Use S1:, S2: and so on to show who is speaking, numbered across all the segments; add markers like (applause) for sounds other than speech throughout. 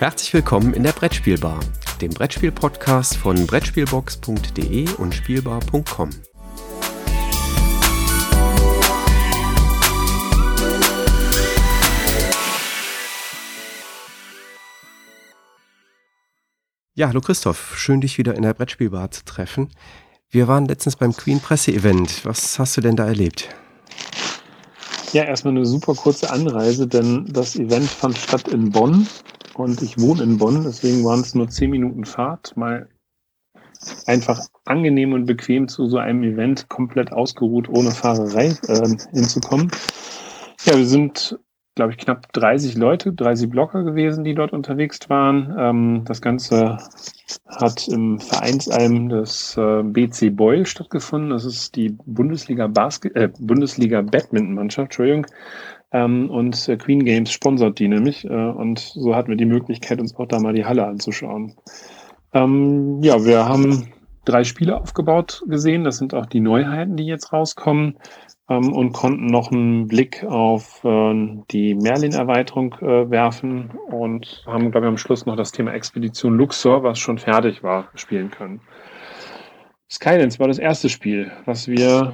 S1: Herzlich willkommen in der Brettspielbar, dem Brettspiel-Podcast von Brettspielbox.de und Spielbar.com. Ja, hallo Christoph, schön dich wieder in der Brettspielbar zu treffen. Wir waren letztens beim Queen Presse Event. Was hast du denn da erlebt?
S2: Ja, erstmal eine super kurze Anreise, denn das Event fand statt in Bonn und ich wohne in Bonn, deswegen waren es nur zehn Minuten Fahrt. Mal einfach angenehm und bequem zu so einem Event komplett ausgeruht, ohne Fahrerei äh, hinzukommen. Ja, wir sind, glaube ich, knapp 30 Leute, 30 Blocker gewesen, die dort unterwegs waren. Ähm, das Ganze hat im Vereinsalm des äh, BC Boyle stattgefunden. Das ist die Bundesliga Basket, äh, Bundesliga Badminton Mannschaft, Entschuldigung. Ähm, und äh, Queen Games sponsert die nämlich. Äh, und so hatten wir die Möglichkeit, uns auch da mal die Halle anzuschauen. Ähm, ja, wir haben drei Spiele aufgebaut gesehen. Das sind auch die Neuheiten, die jetzt rauskommen. Ähm, und konnten noch einen Blick auf äh, die Merlin-Erweiterung äh, werfen und haben, glaube ich, am Schluss noch das Thema Expedition Luxor, was schon fertig war, spielen können. Skylands war das erste Spiel, was wir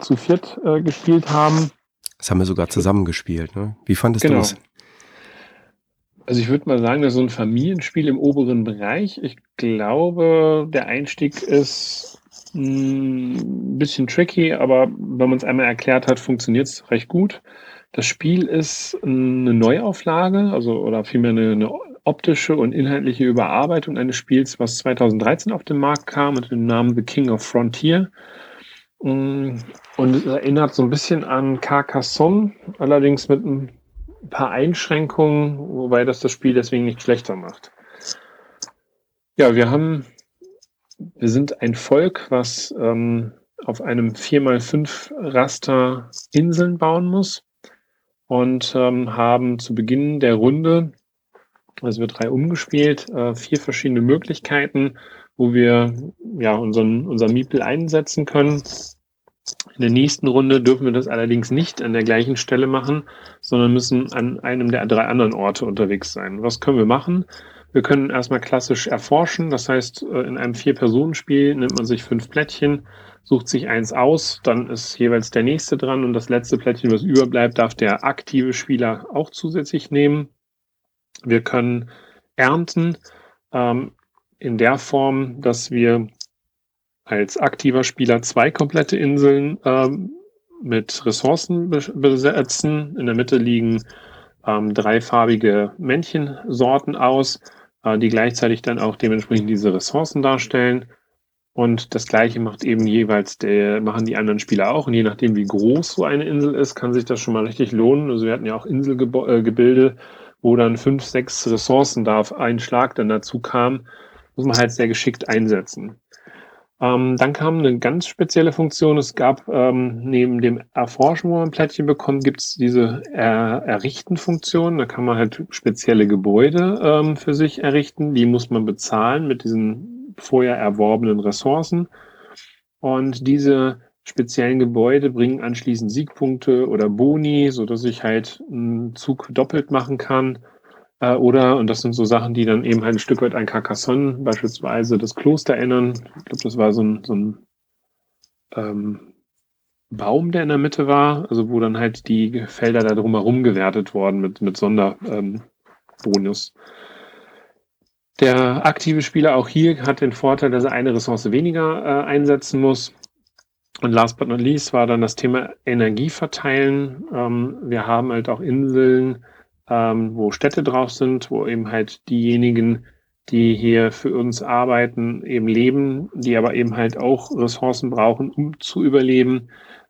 S2: zu viert äh, gespielt haben.
S1: Das haben wir sogar zusammen gespielt. Ne? Wie fandest
S2: genau.
S1: du das?
S2: Also ich würde mal sagen, das ist so ein Familienspiel im oberen Bereich. Ich glaube, der Einstieg ist ein hm, bisschen tricky, aber wenn man es einmal erklärt hat, funktioniert es recht gut. Das Spiel ist eine Neuauflage, also oder vielmehr eine, eine optische und inhaltliche Überarbeitung eines Spiels, was 2013 auf den Markt kam mit dem Namen The King of Frontier. Mm, und es erinnert so ein bisschen an Carcassonne, allerdings mit ein paar Einschränkungen, wobei das das Spiel deswegen nicht schlechter macht. Ja, wir haben, wir sind ein Volk, was ähm, auf einem 4x5 Raster Inseln bauen muss und ähm, haben zu Beginn der Runde, also wir drei umgespielt, äh, vier verschiedene Möglichkeiten, wo wir ja unseren, unseren Miepel einsetzen können. In der nächsten Runde dürfen wir das allerdings nicht an der gleichen Stelle machen, sondern müssen an einem der drei anderen Orte unterwegs sein. Was können wir machen? Wir können erstmal klassisch erforschen. Das heißt, äh, in einem Vier-Personen-Spiel nimmt man sich fünf Plättchen, sucht sich eins aus, dann ist jeweils der nächste dran und das letzte Plättchen, was überbleibt, darf der aktive Spieler auch zusätzlich nehmen. Wir können ernten. Ähm, in der Form, dass wir als aktiver Spieler zwei komplette Inseln ähm, mit Ressourcen besetzen. In der Mitte liegen ähm, dreifarbige Männchensorten aus, äh, die gleichzeitig dann auch dementsprechend diese Ressourcen darstellen. Und das gleiche macht eben jeweils der, machen die anderen Spieler auch. Und je nachdem, wie groß so eine Insel ist, kann sich das schon mal richtig lohnen. Also wir hatten ja auch Inselgebilde, äh, wo dann fünf, sechs Ressourcen da auf einen Schlag dann dazu kam muss man halt sehr geschickt einsetzen. Ähm, dann kam eine ganz spezielle Funktion. Es gab ähm, neben dem Erforschen, wo man Plättchen bekommt, gibt es diese er Errichten-Funktion. Da kann man halt spezielle Gebäude ähm, für sich errichten. Die muss man bezahlen mit diesen vorher erworbenen Ressourcen. Und diese speziellen Gebäude bringen anschließend Siegpunkte oder Boni, so dass ich halt einen Zug doppelt machen kann äh, oder, und das sind so Sachen, die dann eben halt ein Stück weit an Carcassonne, beispielsweise das Kloster erinnern. Ich glaube, das war so ein, so ein ähm, Baum, der in der Mitte war, also wo dann halt die Felder da drumherum gewertet worden mit, mit Sonderbonus. Ähm, der aktive Spieler auch hier hat den Vorteil, dass er eine Ressource weniger äh, einsetzen muss. Und last but not least war dann das Thema Energie verteilen. Ähm, wir haben halt auch Inseln, ähm, wo Städte drauf sind, wo eben halt diejenigen, die hier für uns arbeiten, eben leben, die aber eben halt auch Ressourcen brauchen, um zu überleben.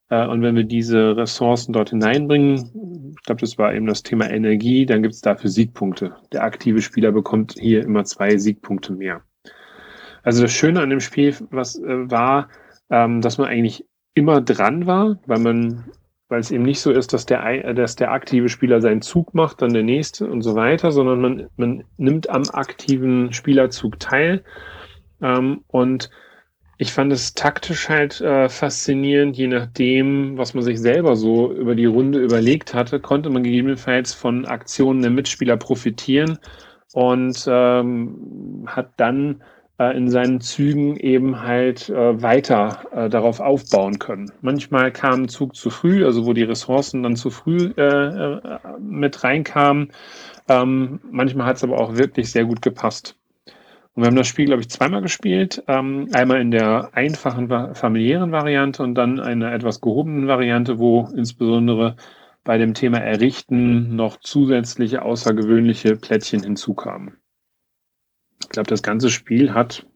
S2: Äh, und wenn wir diese Ressourcen dort hineinbringen, ich glaube, das war eben das Thema Energie, dann gibt es dafür Siegpunkte. Der aktive Spieler bekommt hier immer zwei Siegpunkte mehr. Also das Schöne an dem Spiel, was äh, war, ähm, dass man eigentlich immer dran war, weil man weil es eben nicht so ist, dass der, dass der aktive Spieler seinen Zug macht, dann der nächste und so weiter, sondern man, man nimmt am aktiven Spielerzug teil. Ähm, und ich fand es taktisch halt äh, faszinierend, je nachdem, was man sich selber so über die Runde überlegt hatte, konnte man gegebenenfalls von Aktionen der Mitspieler profitieren und ähm, hat dann äh, in seinen Zügen eben halt äh, weiter äh, darauf aufbauen können. Manchmal kam ein Zug zu früh, also wo die Ressourcen dann zu früh äh, äh, mit reinkamen. Ähm, manchmal hat es aber auch wirklich sehr gut gepasst. Und wir haben das Spiel, glaube ich, zweimal gespielt. Ähm, einmal in der einfachen familiären Variante und dann einer etwas gehobenen Variante, wo insbesondere bei dem Thema Errichten noch zusätzliche außergewöhnliche Plättchen hinzukamen. Ich glaube, das ganze Spiel hat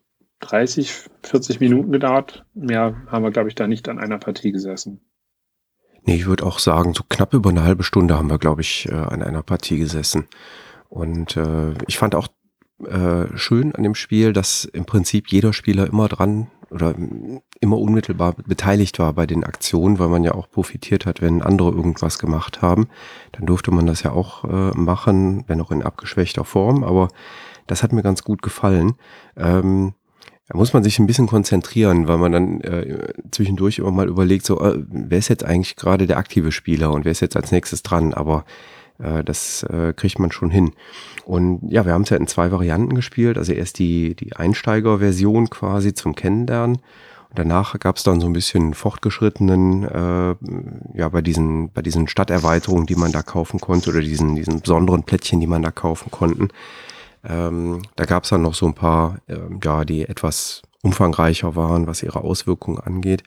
S2: 30, 40 Minuten gedauert. Mehr haben wir, glaube ich, da nicht an einer Partie gesessen.
S1: Nee, ich würde auch sagen, so knapp über eine halbe Stunde haben wir, glaube ich, äh, an einer Partie gesessen. Und äh, ich fand auch äh, schön an dem Spiel, dass im Prinzip jeder Spieler immer dran oder immer unmittelbar beteiligt war bei den Aktionen, weil man ja auch profitiert hat, wenn andere irgendwas gemacht haben. Dann durfte man das ja auch äh, machen, wenn auch in abgeschwächter Form, aber das hat mir ganz gut gefallen. Ähm, da muss man sich ein bisschen konzentrieren, weil man dann äh, zwischendurch immer mal überlegt, so, äh, wer ist jetzt eigentlich gerade der aktive Spieler und wer ist jetzt als nächstes dran, aber äh, das äh, kriegt man schon hin. Und ja, wir haben es ja in zwei Varianten gespielt. Also erst die, die Einsteigerversion quasi zum Kennenlernen. Und danach gab es dann so ein bisschen fortgeschrittenen, äh, ja, bei diesen, bei diesen Stadterweiterungen, die man da kaufen konnte, oder diesen, diesen besonderen Plättchen, die man da kaufen konnten. Ähm, da gab es dann noch so ein paar, äh, ja, die etwas umfangreicher waren, was ihre Auswirkungen angeht.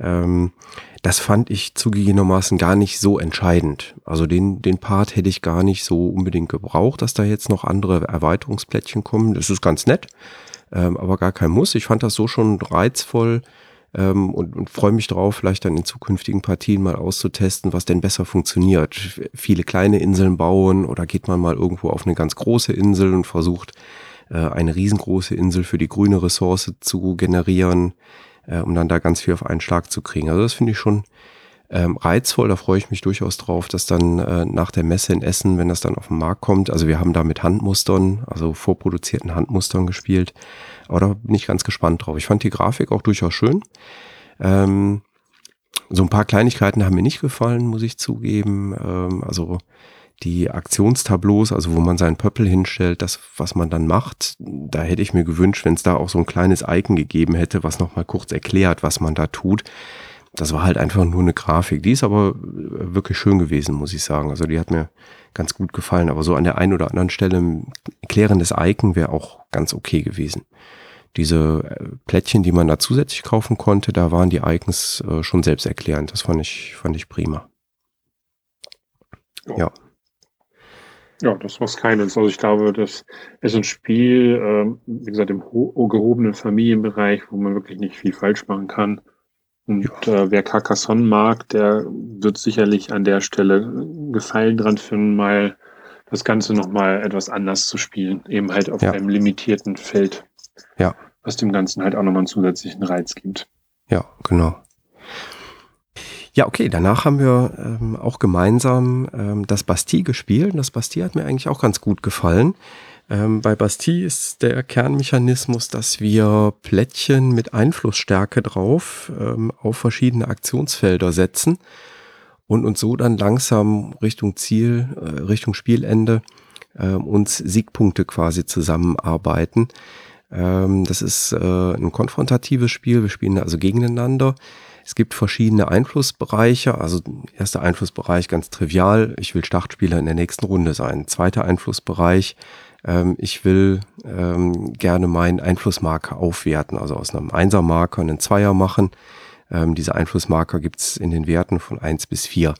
S1: Ähm, das fand ich zugegebenermaßen gar nicht so entscheidend. Also den, den Part hätte ich gar nicht so unbedingt gebraucht, dass da jetzt noch andere Erweiterungsplättchen kommen. Das ist ganz nett, ähm, aber gar kein Muss. Ich fand das so schon reizvoll ähm, und, und freue mich drauf, vielleicht dann in zukünftigen Partien mal auszutesten, was denn besser funktioniert. Viele kleine Inseln bauen oder geht man mal irgendwo auf eine ganz große Insel und versucht, äh, eine riesengroße Insel für die grüne Ressource zu generieren äh, um dann da ganz viel auf einen Schlag zu kriegen. Also das finde ich schon ähm, reizvoll. Da freue ich mich durchaus drauf, dass dann äh, nach der Messe in Essen, wenn das dann auf den Markt kommt, also wir haben da mit Handmustern, also vorproduzierten Handmustern gespielt. Aber da bin ich ganz gespannt drauf. Ich fand die Grafik auch durchaus schön. Ähm, so ein paar Kleinigkeiten haben mir nicht gefallen, muss ich zugeben. Ähm, also die Aktionstableaus, also wo man seinen Pöppel hinstellt, das, was man dann macht, da hätte ich mir gewünscht, wenn es da auch so ein kleines Icon gegeben hätte, was nochmal kurz erklärt, was man da tut. Das war halt einfach nur eine Grafik. Die ist aber äh, wirklich schön gewesen, muss ich sagen. Also die hat mir ganz gut gefallen. Aber so an der einen oder anderen Stelle ein erklärendes Icon wäre auch ganz okay gewesen. Diese äh, Plättchen, die man da zusätzlich kaufen konnte, da waren die Icons äh, schon selbsterklärend. Das fand ich, fand ich prima.
S2: Ja. Ja, das was keines. Also ich glaube, das ist ein Spiel, äh, wie gesagt, im gehobenen Familienbereich, wo man wirklich nicht viel falsch machen kann. Und äh, wer Carcassonne mag, der wird sicherlich an der Stelle Gefallen dran finden, mal das Ganze nochmal etwas anders zu spielen. Eben halt auf ja. einem limitierten Feld.
S1: Ja.
S2: Was dem Ganzen halt auch nochmal einen zusätzlichen Reiz gibt.
S1: Ja, genau. Ja, okay, danach haben wir ähm, auch gemeinsam ähm, das Bastille gespielt. Das Bastille hat mir eigentlich auch ganz gut gefallen. Ähm, bei Bastille ist der Kernmechanismus, dass wir Plättchen mit Einflussstärke drauf ähm, auf verschiedene Aktionsfelder setzen und uns so dann langsam Richtung Ziel, äh, Richtung Spielende äh, uns Siegpunkte quasi zusammenarbeiten. Ähm, das ist äh, ein konfrontatives Spiel. Wir spielen also gegeneinander. Es gibt verschiedene Einflussbereiche. Also erster Einflussbereich ganz trivial. Ich will Startspieler in der nächsten Runde sein. Zweiter Einflussbereich. Ähm, ich will ähm, gerne meinen Einflussmarker aufwerten. Also aus einem Einsermarker einen Zweier machen. Ähm, diese Einflussmarker gibt's in den Werten von eins bis vier.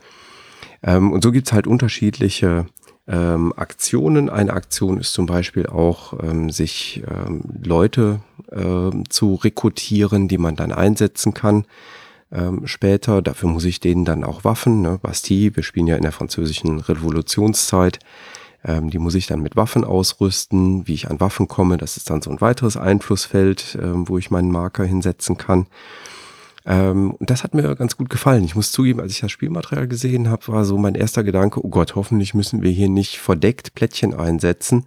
S1: Ähm, und so gibt's halt unterschiedliche ähm, Aktionen. Eine Aktion ist zum Beispiel auch, ähm, sich ähm, Leute ähm, zu rekrutieren, die man dann einsetzen kann ähm, später. Dafür muss ich denen dann auch Waffen, ne? Bastille, wir spielen ja in der französischen Revolutionszeit. Ähm, die muss ich dann mit Waffen ausrüsten. Wie ich an Waffen komme, das ist dann so ein weiteres Einflussfeld, ähm, wo ich meinen Marker hinsetzen kann. Ähm, und das hat mir ganz gut gefallen. Ich muss zugeben, als ich das Spielmaterial gesehen habe, war so mein erster Gedanke, oh Gott, hoffentlich müssen wir hier nicht verdeckt Plättchen einsetzen.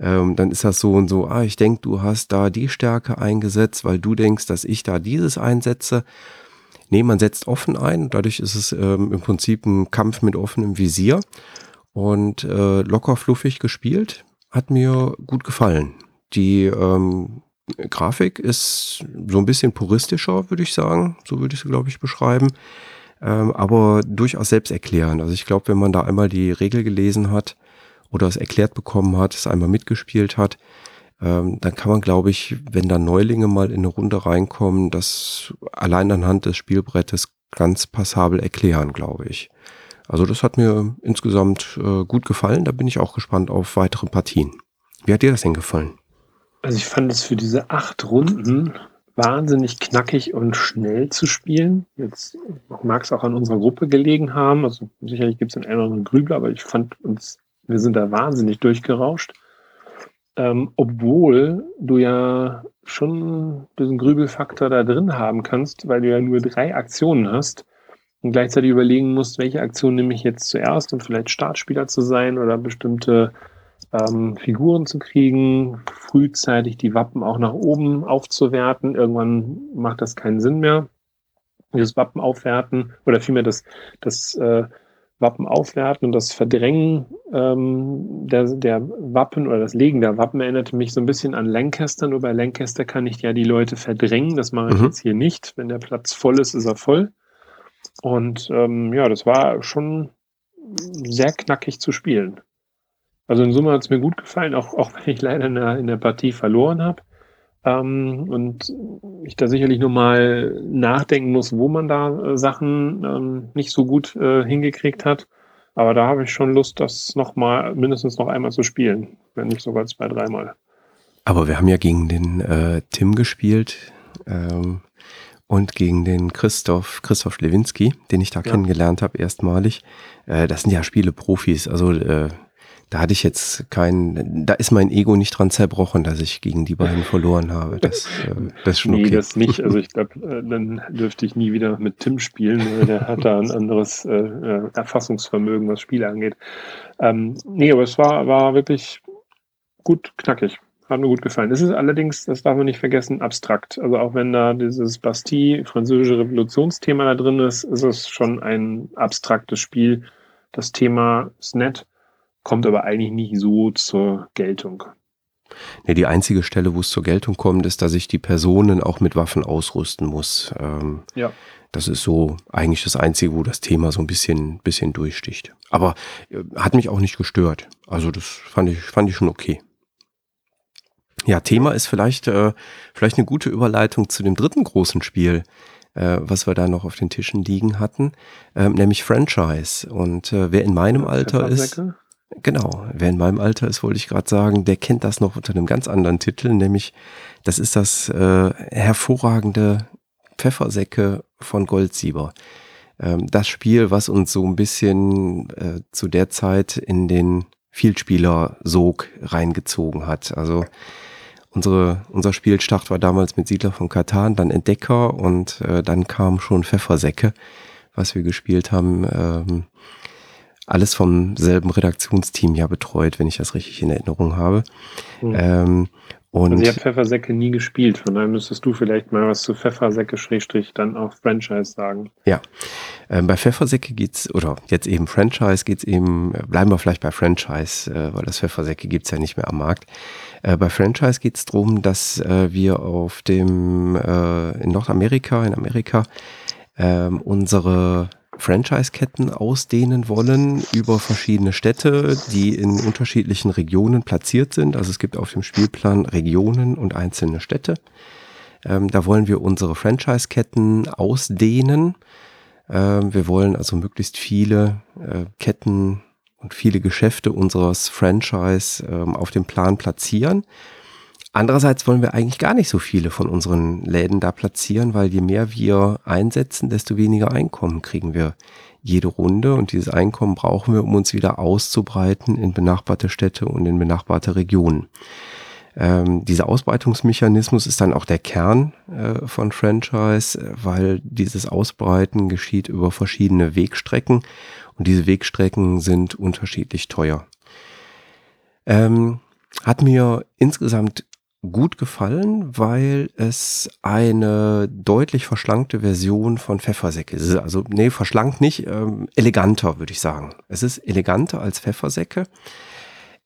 S1: Ähm, dann ist das so und so, ah, ich denke, du hast da die Stärke eingesetzt, weil du denkst, dass ich da dieses einsetze. Nee, man setzt offen ein. Dadurch ist es ähm, im Prinzip ein Kampf mit offenem Visier und äh, locker fluffig gespielt. hat mir gut gefallen. Die ähm, Grafik ist so ein bisschen puristischer, würde ich sagen. So würde ich sie, glaube ich, beschreiben. Ähm, aber durchaus selbsterklärend. Also ich glaube, wenn man da einmal die Regel gelesen hat oder es erklärt bekommen hat, es einmal mitgespielt hat, ähm, dann kann man, glaube ich, wenn da Neulinge mal in eine Runde reinkommen, das allein anhand des Spielbrettes ganz passabel erklären, glaube ich. Also das hat mir insgesamt äh, gut gefallen. Da bin ich auch gespannt auf weitere Partien. Wie hat dir das denn gefallen?
S2: Also ich fand es für diese acht Runden wahnsinnig knackig und schnell zu spielen. Jetzt mag es auch an unserer Gruppe gelegen haben. Also sicherlich gibt es einen anderen Grübler, aber ich fand uns, wir sind da wahnsinnig durchgerauscht. Ähm, obwohl du ja schon diesen Grübelfaktor da drin haben kannst, weil du ja nur drei Aktionen hast und gleichzeitig überlegen musst, welche Aktion nehme ich jetzt zuerst, um vielleicht Startspieler zu sein oder bestimmte ähm, Figuren zu kriegen, frühzeitig die Wappen auch nach oben aufzuwerten. Irgendwann macht das keinen Sinn mehr. Das Wappen aufwerten oder vielmehr das, das äh, Wappen aufwerten und das Verdrängen ähm, der, der Wappen oder das Legen der Wappen erinnerte mich so ein bisschen an Lancaster. Nur bei Lancaster kann ich ja die Leute verdrängen. Das mache ich mhm. jetzt hier nicht. Wenn der Platz voll ist, ist er voll. Und ähm, ja, das war schon sehr knackig zu spielen. Also in Summe hat es mir gut gefallen, auch, auch wenn ich leider in der, in der Partie verloren habe. Ähm, und ich da sicherlich nur mal nachdenken muss, wo man da äh, Sachen ähm, nicht so gut äh, hingekriegt hat. Aber da habe ich schon Lust, das noch mal mindestens noch einmal zu spielen, wenn nicht sogar zwei, dreimal.
S1: Aber wir haben ja gegen den äh, Tim gespielt ähm, und gegen den Christoph, Christoph Schlewinski, den ich da ja. kennengelernt habe erstmalig. Äh, das sind ja Spiele Profis, also äh, da hatte ich jetzt kein, da ist mein Ego nicht dran zerbrochen, dass ich gegen die beiden verloren habe. Das, äh, das ist schon (laughs)
S2: nee,
S1: okay.
S2: das nicht. Also ich glaube, äh, dann dürfte ich nie wieder mit Tim spielen. Der hat da ein anderes äh, äh, Erfassungsvermögen, was Spiele angeht. Ähm, nee, aber es war, war wirklich gut knackig. Hat mir gut gefallen. Es ist allerdings, das darf man nicht vergessen, abstrakt. Also auch wenn da dieses Bastille, französische Revolutionsthema da drin ist, ist es schon ein abstraktes Spiel. Das Thema ist nett kommt aber eigentlich nicht so zur Geltung.
S1: Nee, die einzige Stelle, wo es zur Geltung kommt, ist, dass ich die Personen auch mit Waffen ausrüsten muss. Ähm, ja. Das ist so eigentlich das Einzige, wo das Thema so ein bisschen, bisschen durchsticht. Aber äh, hat mich auch nicht gestört. Also das fand ich, fand ich schon okay. Ja, Thema ist vielleicht, äh, vielleicht eine gute Überleitung zu dem dritten großen Spiel, äh, was wir da noch auf den Tischen liegen hatten, äh, nämlich Franchise. Und äh, wer in meinem Alter ist, Genau, wer in meinem Alter ist, wollte ich gerade sagen, der kennt das noch unter einem ganz anderen Titel, nämlich das ist das äh, hervorragende Pfeffersäcke von Goldsieber. Ähm, das Spiel, was uns so ein bisschen äh, zu der Zeit in den Vielspieler-Sog reingezogen hat. Also unsere, unser Spielstart war damals mit Siedler von Katan, dann Entdecker und äh, dann kam schon Pfeffersäcke, was wir gespielt haben. Ähm, alles vom selben Redaktionsteam ja betreut, wenn ich das richtig in Erinnerung habe.
S2: Mhm. Ähm, und also ich habe Pfeffersäcke nie gespielt, von daher müsstest du vielleicht mal was zu Pfeffersäcke Schrägstrich dann auch Franchise sagen.
S1: Ja, ähm, bei Pfeffersäcke geht's oder jetzt eben Franchise geht's eben, bleiben wir vielleicht bei Franchise, äh, weil das Pfeffersäcke gibt's ja nicht mehr am Markt. Äh, bei Franchise geht's drum, dass äh, wir auf dem äh, in Nordamerika, in Amerika ähm, unsere Franchise-Ketten ausdehnen wollen über verschiedene Städte, die in unterschiedlichen Regionen platziert sind. Also es gibt auf dem Spielplan Regionen und einzelne Städte. Ähm, da wollen wir unsere Franchise-Ketten ausdehnen. Ähm, wir wollen also möglichst viele äh, Ketten und viele Geschäfte unseres Franchise ähm, auf dem Plan platzieren. Andererseits wollen wir eigentlich gar nicht so viele von unseren Läden da platzieren, weil je mehr wir einsetzen, desto weniger Einkommen kriegen wir jede Runde und dieses Einkommen brauchen wir, um uns wieder auszubreiten in benachbarte Städte und in benachbarte Regionen. Ähm, dieser Ausbreitungsmechanismus ist dann auch der Kern äh, von Franchise, weil dieses Ausbreiten geschieht über verschiedene Wegstrecken und diese Wegstrecken sind unterschiedlich teuer. Ähm, hat mir insgesamt gut gefallen, weil es eine deutlich verschlankte Version von Pfeffersäcke ist. Also, nee, verschlankt nicht, ähm, eleganter, würde ich sagen. Es ist eleganter als Pfeffersäcke.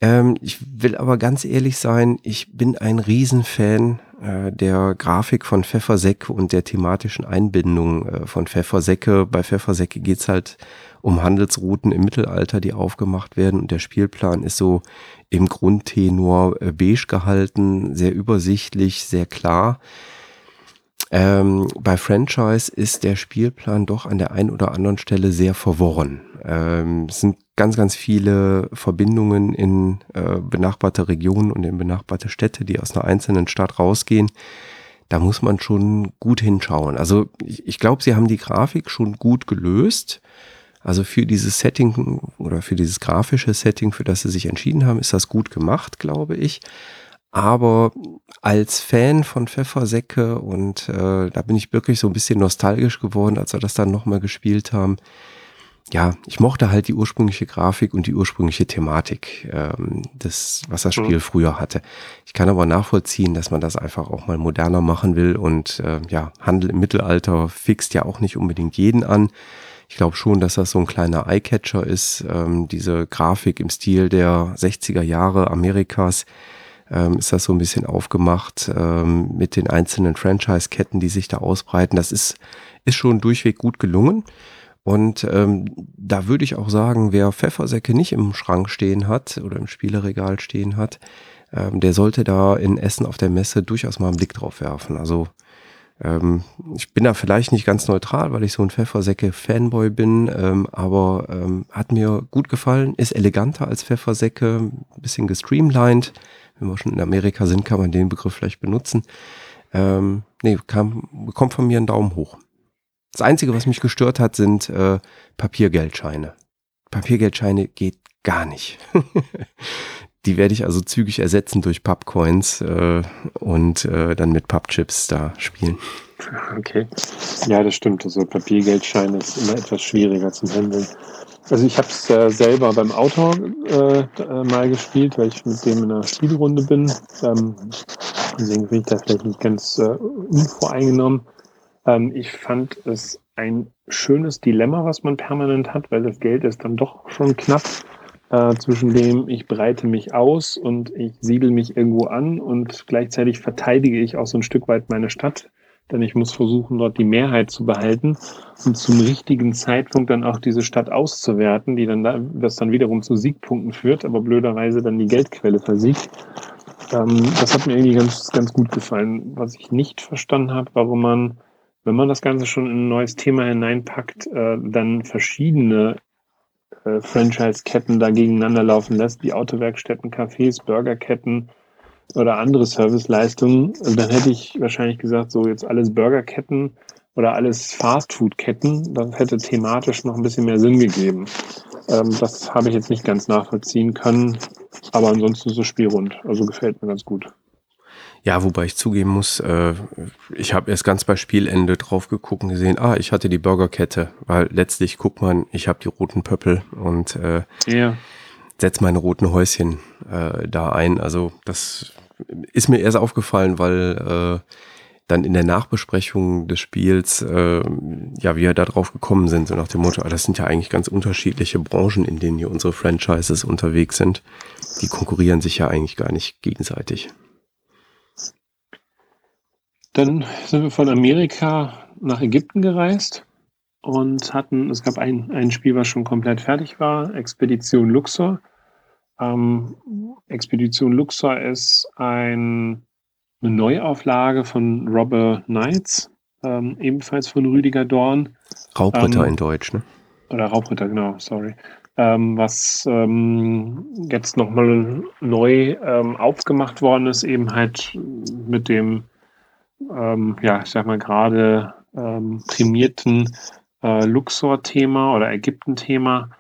S1: Ähm, ich will aber ganz ehrlich sein, ich bin ein Riesenfan äh, der Grafik von Pfeffersäcke und der thematischen Einbindung äh, von Pfeffersäcke. Bei Pfeffersäcke geht's halt um Handelsrouten im Mittelalter, die aufgemacht werden. Und der Spielplan ist so im Grundtenor äh, beige gehalten, sehr übersichtlich, sehr klar. Ähm, bei Franchise ist der Spielplan doch an der einen oder anderen Stelle sehr verworren. Ähm, es sind ganz, ganz viele Verbindungen in äh, benachbarte Regionen und in benachbarte Städte, die aus einer einzelnen Stadt rausgehen. Da muss man schon gut hinschauen. Also ich, ich glaube, sie haben die Grafik schon gut gelöst. Also für dieses Setting oder für dieses grafische Setting, für das sie sich entschieden haben, ist das gut gemacht, glaube ich. Aber als Fan von Pfeffersäcke und äh, da bin ich wirklich so ein bisschen nostalgisch geworden, als wir das dann nochmal gespielt haben. Ja, ich mochte halt die ursprüngliche Grafik und die ursprüngliche Thematik, ähm, das, was das Spiel mhm. früher hatte. Ich kann aber nachvollziehen, dass man das einfach auch mal moderner machen will und äh, ja, Handel im Mittelalter fixt ja auch nicht unbedingt jeden an. Ich glaube schon, dass das so ein kleiner Eyecatcher ist, ähm, diese Grafik im Stil der 60er Jahre Amerikas ähm, ist das so ein bisschen aufgemacht ähm, mit den einzelnen Franchise-Ketten, die sich da ausbreiten. Das ist, ist schon durchweg gut gelungen. Und ähm, da würde ich auch sagen, wer Pfeffersäcke nicht im Schrank stehen hat oder im Spieleregal stehen hat, ähm, der sollte da in Essen auf der Messe durchaus mal einen Blick drauf werfen. Also ähm, ich bin da vielleicht nicht ganz neutral, weil ich so ein Pfeffersäcke-Fanboy bin, ähm, aber ähm, hat mir gut gefallen, ist eleganter als Pfeffersäcke, ein bisschen gestreamlined, wenn wir schon in Amerika sind, kann man den Begriff vielleicht benutzen. Ähm, nee, kam, bekommt von mir einen Daumen hoch. Das Einzige, was mich gestört hat, sind äh, Papiergeldscheine. Papiergeldscheine geht gar nicht. (laughs) Die werde ich also zügig ersetzen durch Pubcoins äh, und äh, dann mit Pubchips da spielen.
S2: Okay. Ja, das stimmt. Also Papiergeldscheine ist immer etwas schwieriger zum Handeln. Also ich habe es äh, selber beim Autor äh, äh, mal gespielt, weil ich mit dem in einer Spielrunde bin. Ähm, deswegen bin ich da vielleicht nicht ganz äh, unvoreingenommen. Ähm, ich fand es ein schönes Dilemma, was man permanent hat, weil das Geld ist dann doch schon knapp äh, zwischen dem ich breite mich aus und ich siedel mich irgendwo an und gleichzeitig verteidige ich auch so ein Stück weit meine Stadt denn ich muss versuchen, dort die Mehrheit zu behalten und zum richtigen Zeitpunkt dann auch diese Stadt auszuwerten, die dann da, das dann wiederum zu Siegpunkten führt, aber blöderweise dann die Geldquelle versiegt. Ähm, das hat mir irgendwie ganz, ganz gut gefallen. Was ich nicht verstanden habe, warum man, wenn man das Ganze schon in ein neues Thema hineinpackt, äh, dann verschiedene äh, Franchise-Ketten da gegeneinander laufen lässt, wie Autowerkstätten, Cafés, Burgerketten, oder andere Serviceleistungen, dann hätte ich wahrscheinlich gesagt, so jetzt alles Burgerketten oder alles Fastfood-Ketten, das hätte thematisch noch ein bisschen mehr Sinn gegeben. Ähm, das habe ich jetzt nicht ganz nachvollziehen können, aber ansonsten ist das Spiel rund. Also gefällt mir ganz gut.
S1: Ja, wobei ich zugeben muss, äh, ich habe erst ganz bei Spielende drauf geguckt und gesehen, ah, ich hatte die Burgerkette, weil letztlich guckt man, ich habe die roten Pöppel und äh, ja. setz meine roten Häuschen äh, da ein. Also das ist mir erst aufgefallen, weil äh, dann in der Nachbesprechung des Spiels, äh, ja, wir da drauf gekommen sind, so nach dem Motto, ah, das sind ja eigentlich ganz unterschiedliche Branchen, in denen hier unsere Franchises unterwegs sind. Die konkurrieren sich ja eigentlich gar nicht gegenseitig.
S2: Dann sind wir von Amerika nach Ägypten gereist und hatten, es gab ein, ein Spiel, was schon komplett fertig war, Expedition Luxor. Ähm, Expedition Luxor ist ein, eine Neuauflage von Robert Knights, ähm, ebenfalls von Rüdiger Dorn.
S1: Raubritter ähm, in Deutsch, ne?
S2: Oder Raubritter, genau, sorry. Ähm, was ähm, jetzt nochmal neu ähm, aufgemacht worden ist, eben halt mit dem, ähm, ja, ich sag mal gerade ähm, prämierten äh, Luxor-Thema oder Ägypten-Thema.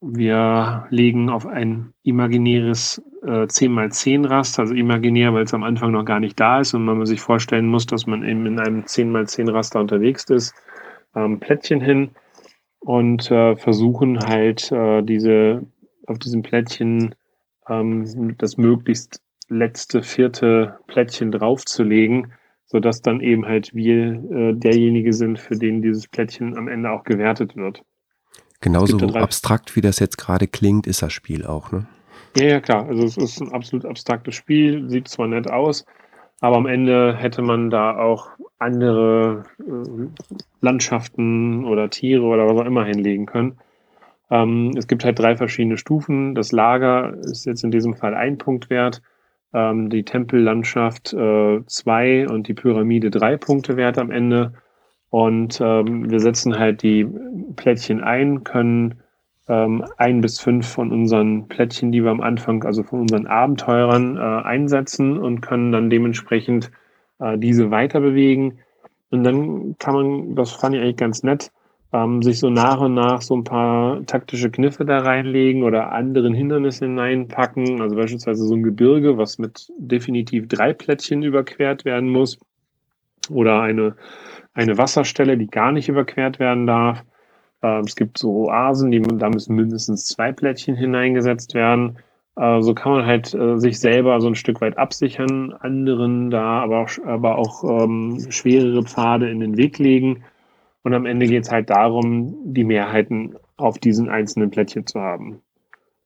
S2: Wir legen auf ein imaginäres äh, 10x10 Raster, also imaginär, weil es am Anfang noch gar nicht da ist und man sich vorstellen muss, dass man eben in einem 10x10 Raster unterwegs ist, ähm, Plättchen hin und äh, versuchen halt äh, diese auf diesem Plättchen ähm, das möglichst letzte vierte Plättchen draufzulegen, sodass dann eben halt wir äh, derjenige sind, für den dieses Plättchen am Ende auch gewertet wird.
S1: Genauso abstrakt, wie das jetzt gerade klingt, ist das Spiel auch, ne?
S2: Ja, ja, klar. Also es ist ein absolut abstraktes Spiel, sieht zwar nett aus, aber am Ende hätte man da auch andere äh, Landschaften oder Tiere oder was auch immer hinlegen können. Ähm, es gibt halt drei verschiedene Stufen. Das Lager ist jetzt in diesem Fall ein Punkt wert, ähm, die Tempellandschaft äh, zwei und die Pyramide drei Punkte wert am Ende. Und ähm, wir setzen halt die Plättchen ein, können ähm, ein bis fünf von unseren Plättchen, die wir am Anfang, also von unseren Abenteurern äh, einsetzen und können dann dementsprechend äh, diese weiter bewegen. Und dann kann man, das fand ich eigentlich ganz nett, ähm, sich so nach und nach so ein paar taktische Kniffe da reinlegen oder anderen Hindernisse hineinpacken. Also beispielsweise so ein Gebirge, was mit definitiv drei Plättchen überquert werden muss. Oder eine, eine Wasserstelle, die gar nicht überquert werden darf. Ähm, es gibt so Oasen, die, da müssen mindestens zwei Plättchen hineingesetzt werden. Äh, so kann man halt äh, sich selber so ein Stück weit absichern, anderen da aber auch, aber auch ähm, schwerere Pfade in den Weg legen. Und am Ende geht es halt darum, die Mehrheiten auf diesen einzelnen Plättchen zu haben.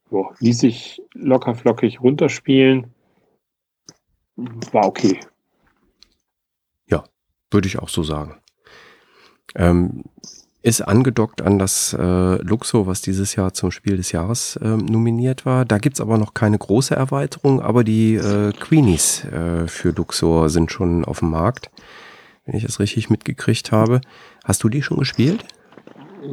S2: So, ließ sich locker flockig runterspielen. War okay.
S1: Ja, würde ich auch so sagen. Ähm, ist angedockt an das äh, Luxo, was dieses Jahr zum Spiel des Jahres äh, nominiert war. Da gibt's aber noch keine große Erweiterung, aber die äh, Queenies äh, für Luxor sind schon auf dem Markt, wenn ich es richtig mitgekriegt habe. Hast du die schon gespielt?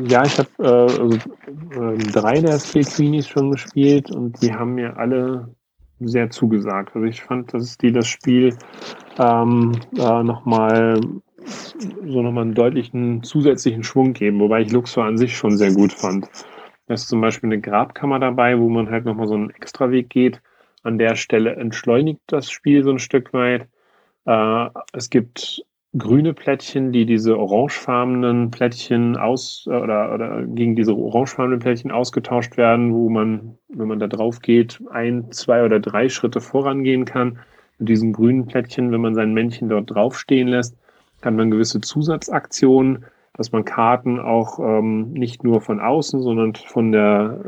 S2: Ja, ich habe äh, also, äh, drei der vier Queenies schon gespielt und die haben mir alle sehr zugesagt. Also ich fand, dass die das Spiel ähm, äh, nochmal so nochmal einen deutlichen zusätzlichen Schwung geben, wobei ich Luxor an sich schon sehr gut fand. Da ist zum Beispiel eine Grabkammer dabei, wo man halt nochmal so einen Extraweg geht. An der Stelle entschleunigt das Spiel so ein Stück weit. Äh, es gibt grüne Plättchen, die diese orangefarbenen Plättchen aus äh, oder, oder gegen diese orangefarbenen Plättchen ausgetauscht werden, wo man, wenn man da drauf geht, ein, zwei oder drei Schritte vorangehen kann. Mit diesen grünen Plättchen, wenn man sein Männchen dort draufstehen lässt, kann man gewisse Zusatzaktionen, dass man Karten auch ähm, nicht nur von außen, sondern von der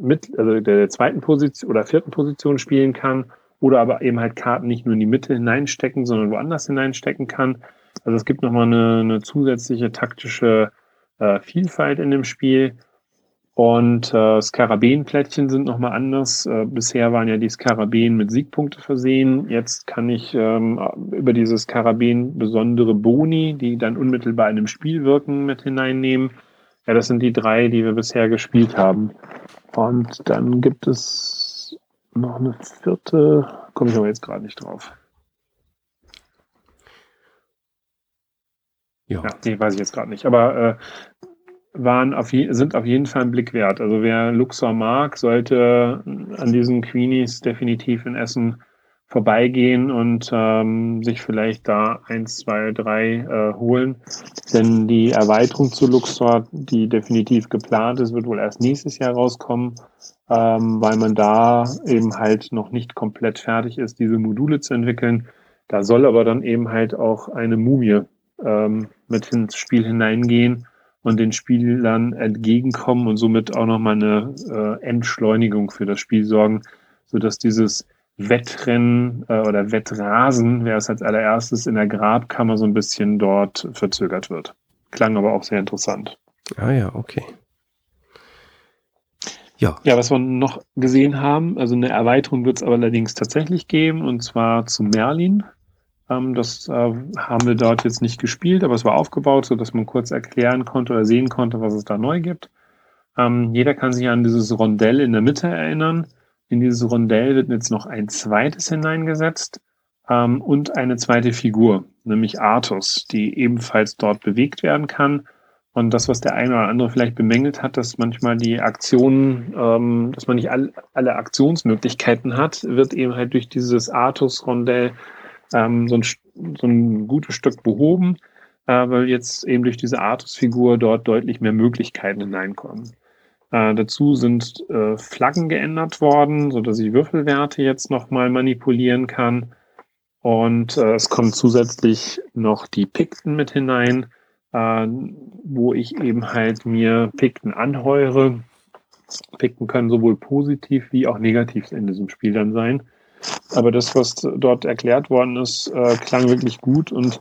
S2: mit, also der zweiten Position oder vierten Position spielen kann oder aber eben halt Karten nicht nur in die Mitte hineinstecken, sondern woanders hineinstecken kann. Also es gibt nochmal eine, eine zusätzliche taktische äh, Vielfalt in dem Spiel. Und äh, Skarabäenplättchen sind nochmal anders. Äh, bisher waren ja die Skarabäen mit Siegpunkte versehen. Jetzt kann ich ähm, über diese Skarabäen besondere Boni, die dann unmittelbar in dem Spiel wirken, mit hineinnehmen. Ja, das sind die drei, die wir bisher gespielt haben. Und dann gibt es noch eine vierte, komme ich aber jetzt gerade nicht drauf. Ja. ja, die weiß ich jetzt gerade nicht. Aber äh, waren auf sind auf jeden Fall ein Blick wert. Also wer Luxor mag, sollte an diesen Queenies definitiv in Essen vorbeigehen und ähm, sich vielleicht da eins, zwei, drei äh, holen. Denn die Erweiterung zu Luxor, die definitiv geplant ist, wird wohl erst nächstes Jahr rauskommen, ähm, weil man da eben halt noch nicht komplett fertig ist, diese Module zu entwickeln. Da soll aber dann eben halt auch eine Mumie ähm, mit ins Spiel hineingehen und den Spielern entgegenkommen und somit auch nochmal eine äh, Entschleunigung für das Spiel sorgen, sodass dieses Wettrennen äh, oder Wettrasen, wer es als allererstes in der Grabkammer so ein bisschen dort verzögert wird. Klang aber auch sehr interessant.
S1: Ah ja, okay.
S2: Ja. Ja, was wir noch gesehen haben, also eine Erweiterung wird es aber allerdings tatsächlich geben, und zwar zu Merlin. Ähm, das äh, haben wir dort jetzt nicht gespielt, aber es war aufgebaut, so dass man kurz erklären konnte oder sehen konnte, was es da neu gibt. Ähm, jeder kann sich an dieses Rondell in der Mitte erinnern. In dieses Rondell wird jetzt noch ein zweites hineingesetzt ähm, und eine zweite Figur, nämlich Artus, die ebenfalls dort bewegt werden kann. Und das, was der eine oder andere vielleicht bemängelt hat, dass manchmal die Aktionen, dass man nicht all, alle Aktionsmöglichkeiten hat, wird eben halt durch dieses Artus-Rondell ähm, so, ein, so ein gutes Stück behoben, äh, weil jetzt eben durch diese Artus-Figur dort deutlich mehr Möglichkeiten hineinkommen. Äh, dazu sind äh, Flaggen geändert worden, so dass ich Würfelwerte jetzt nochmal manipulieren kann. Und äh, es kommen zusätzlich noch die Pikten mit hinein, äh, wo ich eben halt mir Pikten anheure Effekten können sowohl positiv wie auch negativ in diesem Spiel dann sein. Aber das, was dort erklärt worden ist, äh, klang wirklich gut und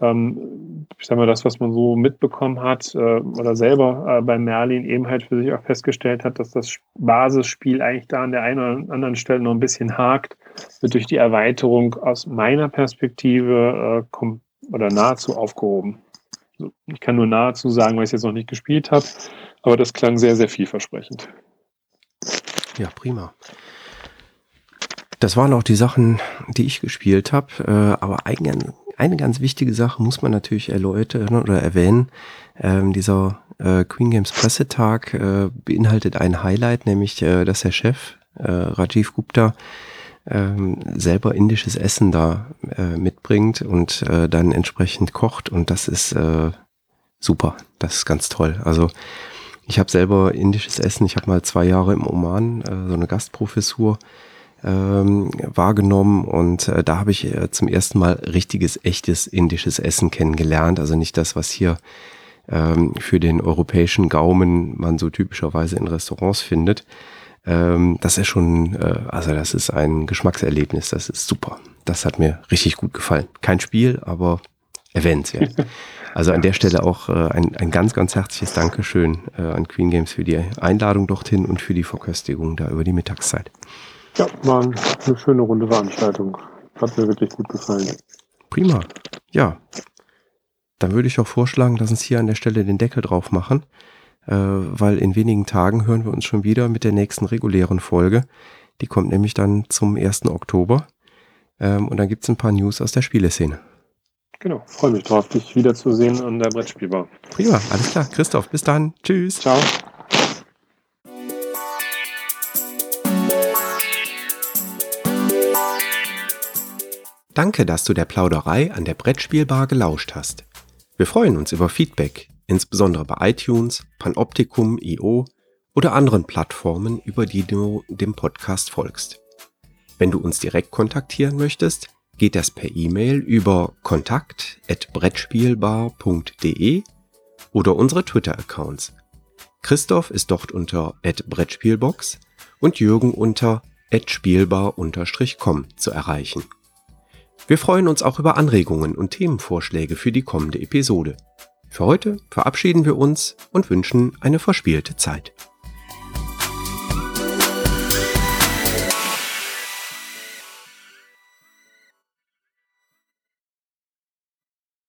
S2: ähm, ich sag mal, das, was man so mitbekommen hat äh, oder selber äh, bei Merlin eben halt für sich auch festgestellt hat, dass das Basisspiel eigentlich da an der einen oder anderen Stelle noch ein bisschen hakt, wird durch die Erweiterung aus meiner Perspektive äh, oder nahezu aufgehoben. Ich kann nur nahezu sagen, weil ich es jetzt noch nicht gespielt habe, aber das klang sehr, sehr vielversprechend.
S1: Ja, prima. Das waren auch die Sachen, die ich gespielt habe. Äh, aber eigentlich eine ganz wichtige Sache muss man natürlich erläutern oder erwähnen. Ähm, dieser äh, Queen Games Pressetag äh, beinhaltet ein Highlight, nämlich äh, dass der Chef äh, Rajiv Gupta ähm, selber indisches Essen da äh, mitbringt und äh, dann entsprechend kocht und das ist äh, super, das ist ganz toll. Also ich habe selber indisches Essen, ich habe mal zwei Jahre im Oman äh, so eine Gastprofessur ähm, wahrgenommen und äh, da habe ich äh, zum ersten Mal richtiges, echtes indisches Essen kennengelernt. Also nicht das, was hier ähm, für den europäischen Gaumen man so typischerweise in Restaurants findet. Ähm, das ist schon, äh, also das ist ein Geschmackserlebnis, das ist super. Das hat mir richtig gut gefallen. Kein Spiel, aber erwähnenswert. (laughs) Also an der Stelle auch äh, ein, ein ganz, ganz herzliches Dankeschön äh, an Queen Games für die Einladung dorthin und für die Verköstigung da über die Mittagszeit.
S2: Ja, war eine schöne runde Veranstaltung. Hat mir wirklich gut gefallen.
S1: Prima. Ja. Dann würde ich auch vorschlagen, lass uns hier an der Stelle den Deckel drauf machen, äh, weil in wenigen Tagen hören wir uns schon wieder mit der nächsten regulären Folge. Die kommt nämlich dann zum 1. Oktober. Ähm, und dann gibt es ein paar News aus der Spieleszene.
S2: Genau, freue mich drauf, dich wiederzusehen an der Brettspielbar.
S1: Prima, alles klar. Christoph, bis dann. Tschüss.
S2: Ciao.
S1: Danke, dass du der Plauderei an der Brettspielbar gelauscht hast. Wir freuen uns über Feedback, insbesondere bei iTunes, Panoptikum, IO oder anderen Plattformen, über die du dem Podcast folgst. Wenn du uns direkt kontaktieren möchtest, geht das per E-Mail über kontakt@brettspielbar.de oder unsere Twitter-Accounts. Christoph ist dort unter @brettspielbox und Jürgen unter @spielbar_com zu erreichen. Wir freuen uns auch über Anregungen und Themenvorschläge für die kommende Episode. Für heute verabschieden wir uns und wünschen eine verspielte Zeit.